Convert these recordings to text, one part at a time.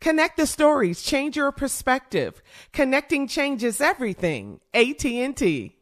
Connect the stories, change your perspective. Connecting changes everything. AT&T.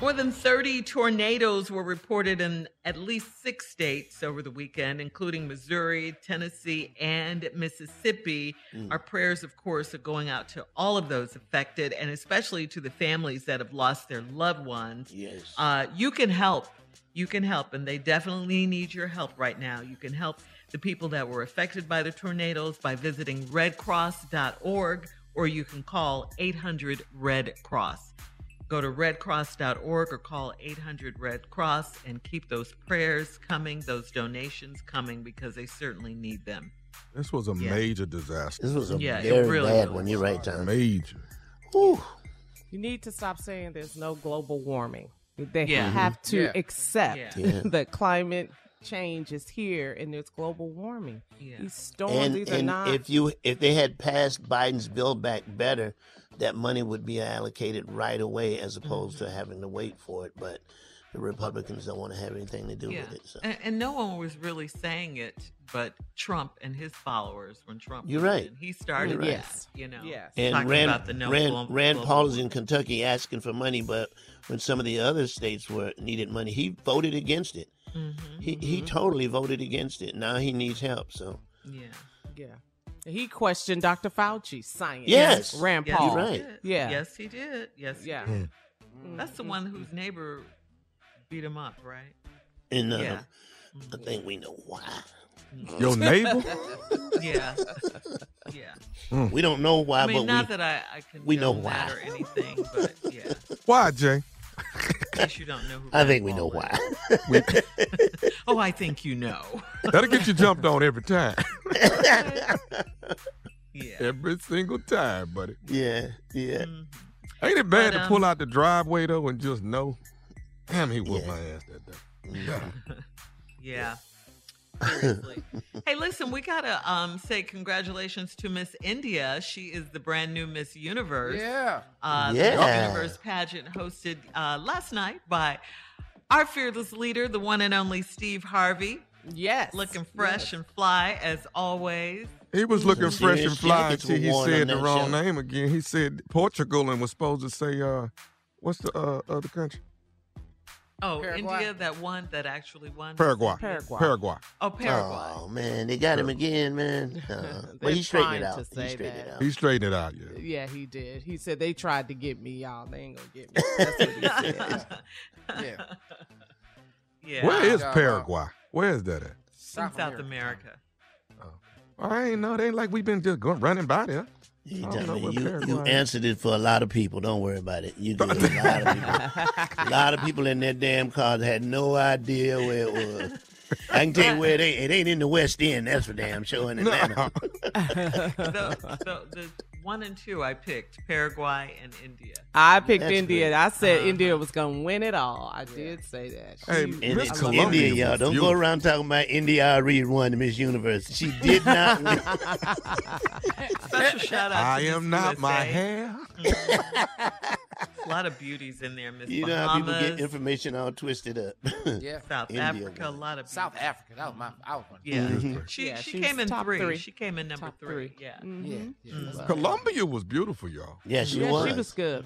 More than 30 tornadoes were reported in at least six states over the weekend, including Missouri, Tennessee, and Mississippi. Mm. Our prayers, of course, are going out to all of those affected and especially to the families that have lost their loved ones. Yes. Uh, you can help. You can help, and they definitely need your help right now. You can help the people that were affected by the tornadoes by visiting redcross.org or you can call 800 Red Cross. Go to redcross.org or call 800 Red Cross and keep those prayers coming, those donations coming because they certainly need them. This was a Yeah. major disaster. This was a Yeah, very really bad was. one. You're right, John. Major. Whew. You need to stop saying there's no global warming. They Yeah. have to mm-hmm. Yeah. accept Yeah. that climate change is here and there's global warming. Yeah. These storms, And, these are and not. if you if they had passed Biden's Build Back Better, that money would be allocated right away as opposed Mm-hmm. to having to wait for it. But the Republicans don't want to have anything to do Yeah. with it. So. And, and no one was really saying it but Trump and his followers when Trump You're was right. in. He started You're right. that, you know. Yes. And talking Rand, about the no Rand, global- Rand global Paul is in Kentucky asking for money, but when some of the other states were needed money, he voted against it. Mhm, He he mhm. totally voted against it. Now he needs help. So Yeah. yeah. He questioned Dr. Fauci, science. Yes. Rand Yes, Paul. You're he right. Yeah. Yes, he did. Yes, he Yeah. did. That's the one whose neighbor beat him up, right? and uh, Yeah. I think we know why. Your neighbor? Yeah. Yeah. We don't know why, I mean, but not we that I, I can we know why. or anything, but yeah. Why, Jay? In case you don't know who I Rand think we know Paul why. is. Oh, I think you know. That'll get you jumped on every time. Yeah. Every single time, buddy. yeah, yeah. Mhm. Ain't it bad But, to um, pull out the driveway though and just know? Damn, he whooped Yeah. my ass that day. Yeah. Yeah. Seriously. hey, listen, we gotta um, say congratulations to Miss India. She is the brand new Miss Universe. Yeah. Uh, The Yeah. Miss Universe pageant hosted uh, last night by our fearless leader, the one and only Steve Harvey. Yes. Looking fresh and fly as always. He was looking Some fresh and fly until he said the wrong show. name again. He said Portugal and was supposed to say uh what's the uh, other country? Oh, Paraguay. India, that one that actually won. Paraguay. Paraguay. Paraguay. Oh, Paraguay. Oh man, they got him again, man. Uh, but he straightened it out. He say straightened it out. He straightened it out, yeah. Yeah, he did. He said they tried to get me, y'all. They ain't gonna get me. That's what he said. Yeah. yeah. Where is Paraguay? Where is that at? in South America. I ain't know. It ain't like we've been just going running by there. You, don't know you, you answered it for a lot of people. Don't worry about it. You good. A lot of people. a lot of people in that damn car had no idea where it was. I can tell you where it ain't. It ain't in the West End. That's for damn sure in Atlanta. the, the, the one and two I picked Paraguay and India. I picked That's India. good. I said Uh-huh. India was gonna win it all. I did say that. Hey, She- Miss it's Colombia India, y'all. Don't beautiful. go around talking about India Reed won the Miss Universe. She did not win. Special shout out. I to am Miss not my hair. A lot of beauties in there, Miss You know how people get information all twisted up. Yeah. South India Africa. A lot of South. Africa. That was my. I was one. Yeah, Mhm. she Yeah, she she's came in top three. three. She came in number Top three. three. Yeah. Mhm. Yeah. yeah Mm. that's- Colombia was beautiful, y'all. yeah, she yeah, was. she was good.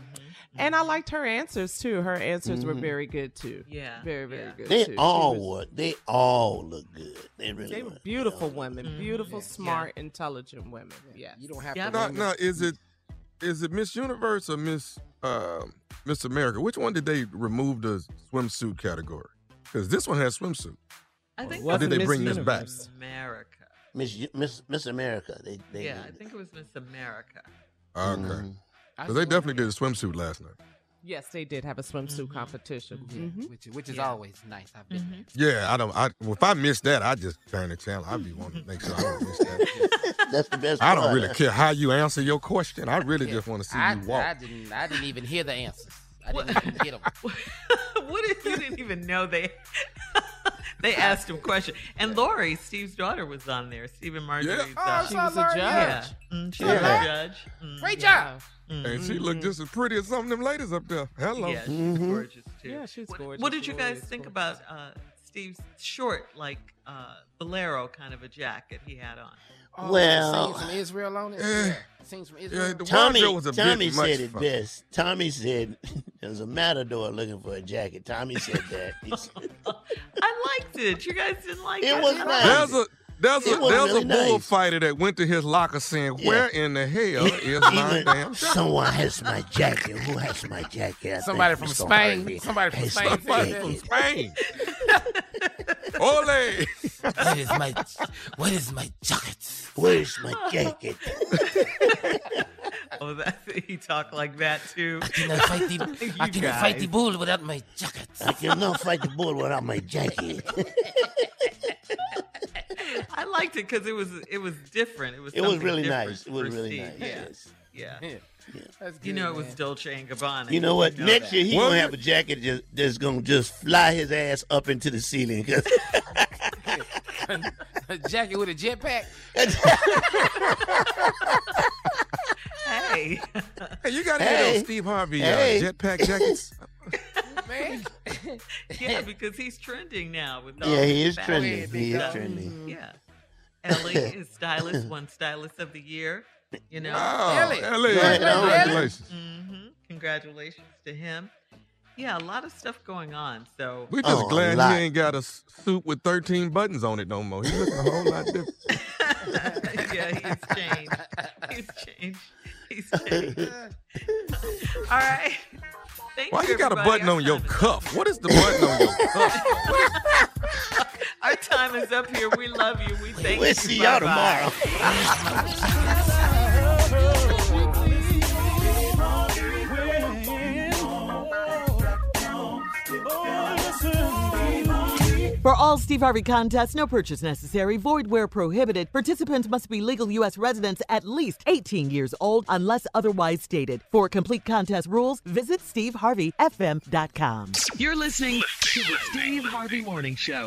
And I liked her answers too. Her answers were Mhm. very good too. Yeah, Very, very yeah. good. They too. All was- were. They all look good. They really They were were. beautiful women, beautiful, smart, intelligent women. Yeah, You don't have to. Now, now is it is it Miss Universe or Miss uh, Miss America? Which one did they remove the swimsuit category? Because this one has swimsuit. I think Or that did they was bring this Miss back? America. Miss Miss Miss America. They they Yeah, I think it was Miss America. Okay. Mhm. I Because they definitely did a swimsuit last night. Yes, they did have a swimsuit Mhm. competition. Yeah, Mhm. which which is Yeah. always nice. I've been. Mhm. Yeah, I don't. I well, if I miss that, I just turn the channel. I'd be wanting to make sure I don't miss that. That's the best. I don't part. really care how you answer your question. I really just want to see I, you walk. I didn't. I didn't even hear the answers. I didn't even get them. what if you didn't even know they they asked him questions. And Lori, Steve's daughter, was on there. Steve and Marjorie's Oh, daughter. She was a judge. Yeah, Mm, she was a judge. Mm, Great yeah. job. Mm. and she looked just as pretty as some of them ladies up there. Hello. Yeah, she's Mhm. gorgeous too. Yeah, she's what, gorgeous. What did you guys is think gorgeous. about uh, Steve's short, like uh, bolero kind of a jacket he had on? Oh, Well- scenes from Israel on it. Eh. Yeah, scenes from Israel. Yeah, the Tommy was a Tommy bit said it for- best. Tommy said there's a matador looking for a jacket. Tommy said that. Said, I liked it. You guys didn't like it? It was nice. There's a there's a there's really a nice. bullfighter that went to his locker saying, Yeah. "Where in the hell is my went, damn jacket?" Someone has my jacket. Who has my jacket? I Somebody from Spain. Somebody from has Spain my said Somebody from. Spain. Ole. What is my What is my jacket? Where's my jacket? Oh, that he talked like that too. I cannot fight the I You cannot fight the bull without my jacket. I cannot fight the bull without my jacket. I liked it because it was it was different. It was It was really nice. It was really Steve. nice. Yeah, Yes. yeah. Yeah. That's good, You know, it was man. Dolce and Gabbana. You know what? know Next that. year he Was gonna have a jacket just that's gonna just fly his ass up into the ceiling. 'cause- a jacket with a jetpack. Hey, Hey, you got to Hey. hear those Steve Harvey uh, jetpack jackets. Man. yeah, because he's trending now with all yeah, he is trending. He is stuff. trending. Yeah, Ellie is stylist, one stylist of the year. You know, Oh, Ellie. Ellie, Right, congratulations. hmm congratulations to him. Yeah, a lot of stuff going on. So we're just Oh, glad lot. he ain't got a suit with 13 buttons on it no more. He looking a whole lot different. yeah, he's changed. He's changed. He's changed. All right. Thank Why you got a everybody. button Our on your time cuff? What is the button on your cuff? up. Our time is up here. We love you. We thank you. We'll you. see y'all Bye-bye. tomorrow. For all Steve Harvey contests, no purchase necessary, void where prohibited. Participants must be legal U.S. residents at least 18 years old unless otherwise stated. For complete contest rules, visit SteveHarveyFM.com. You're listening to the Steve Harvey Morning Show.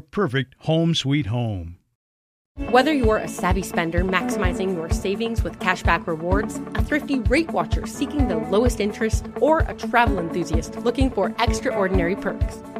perfect home sweet home. Whether you're a savvy spender maximizing your savings with cashback rewards, a thrifty rate watcher seeking the lowest interest, or a travel enthusiast looking for extraordinary perks,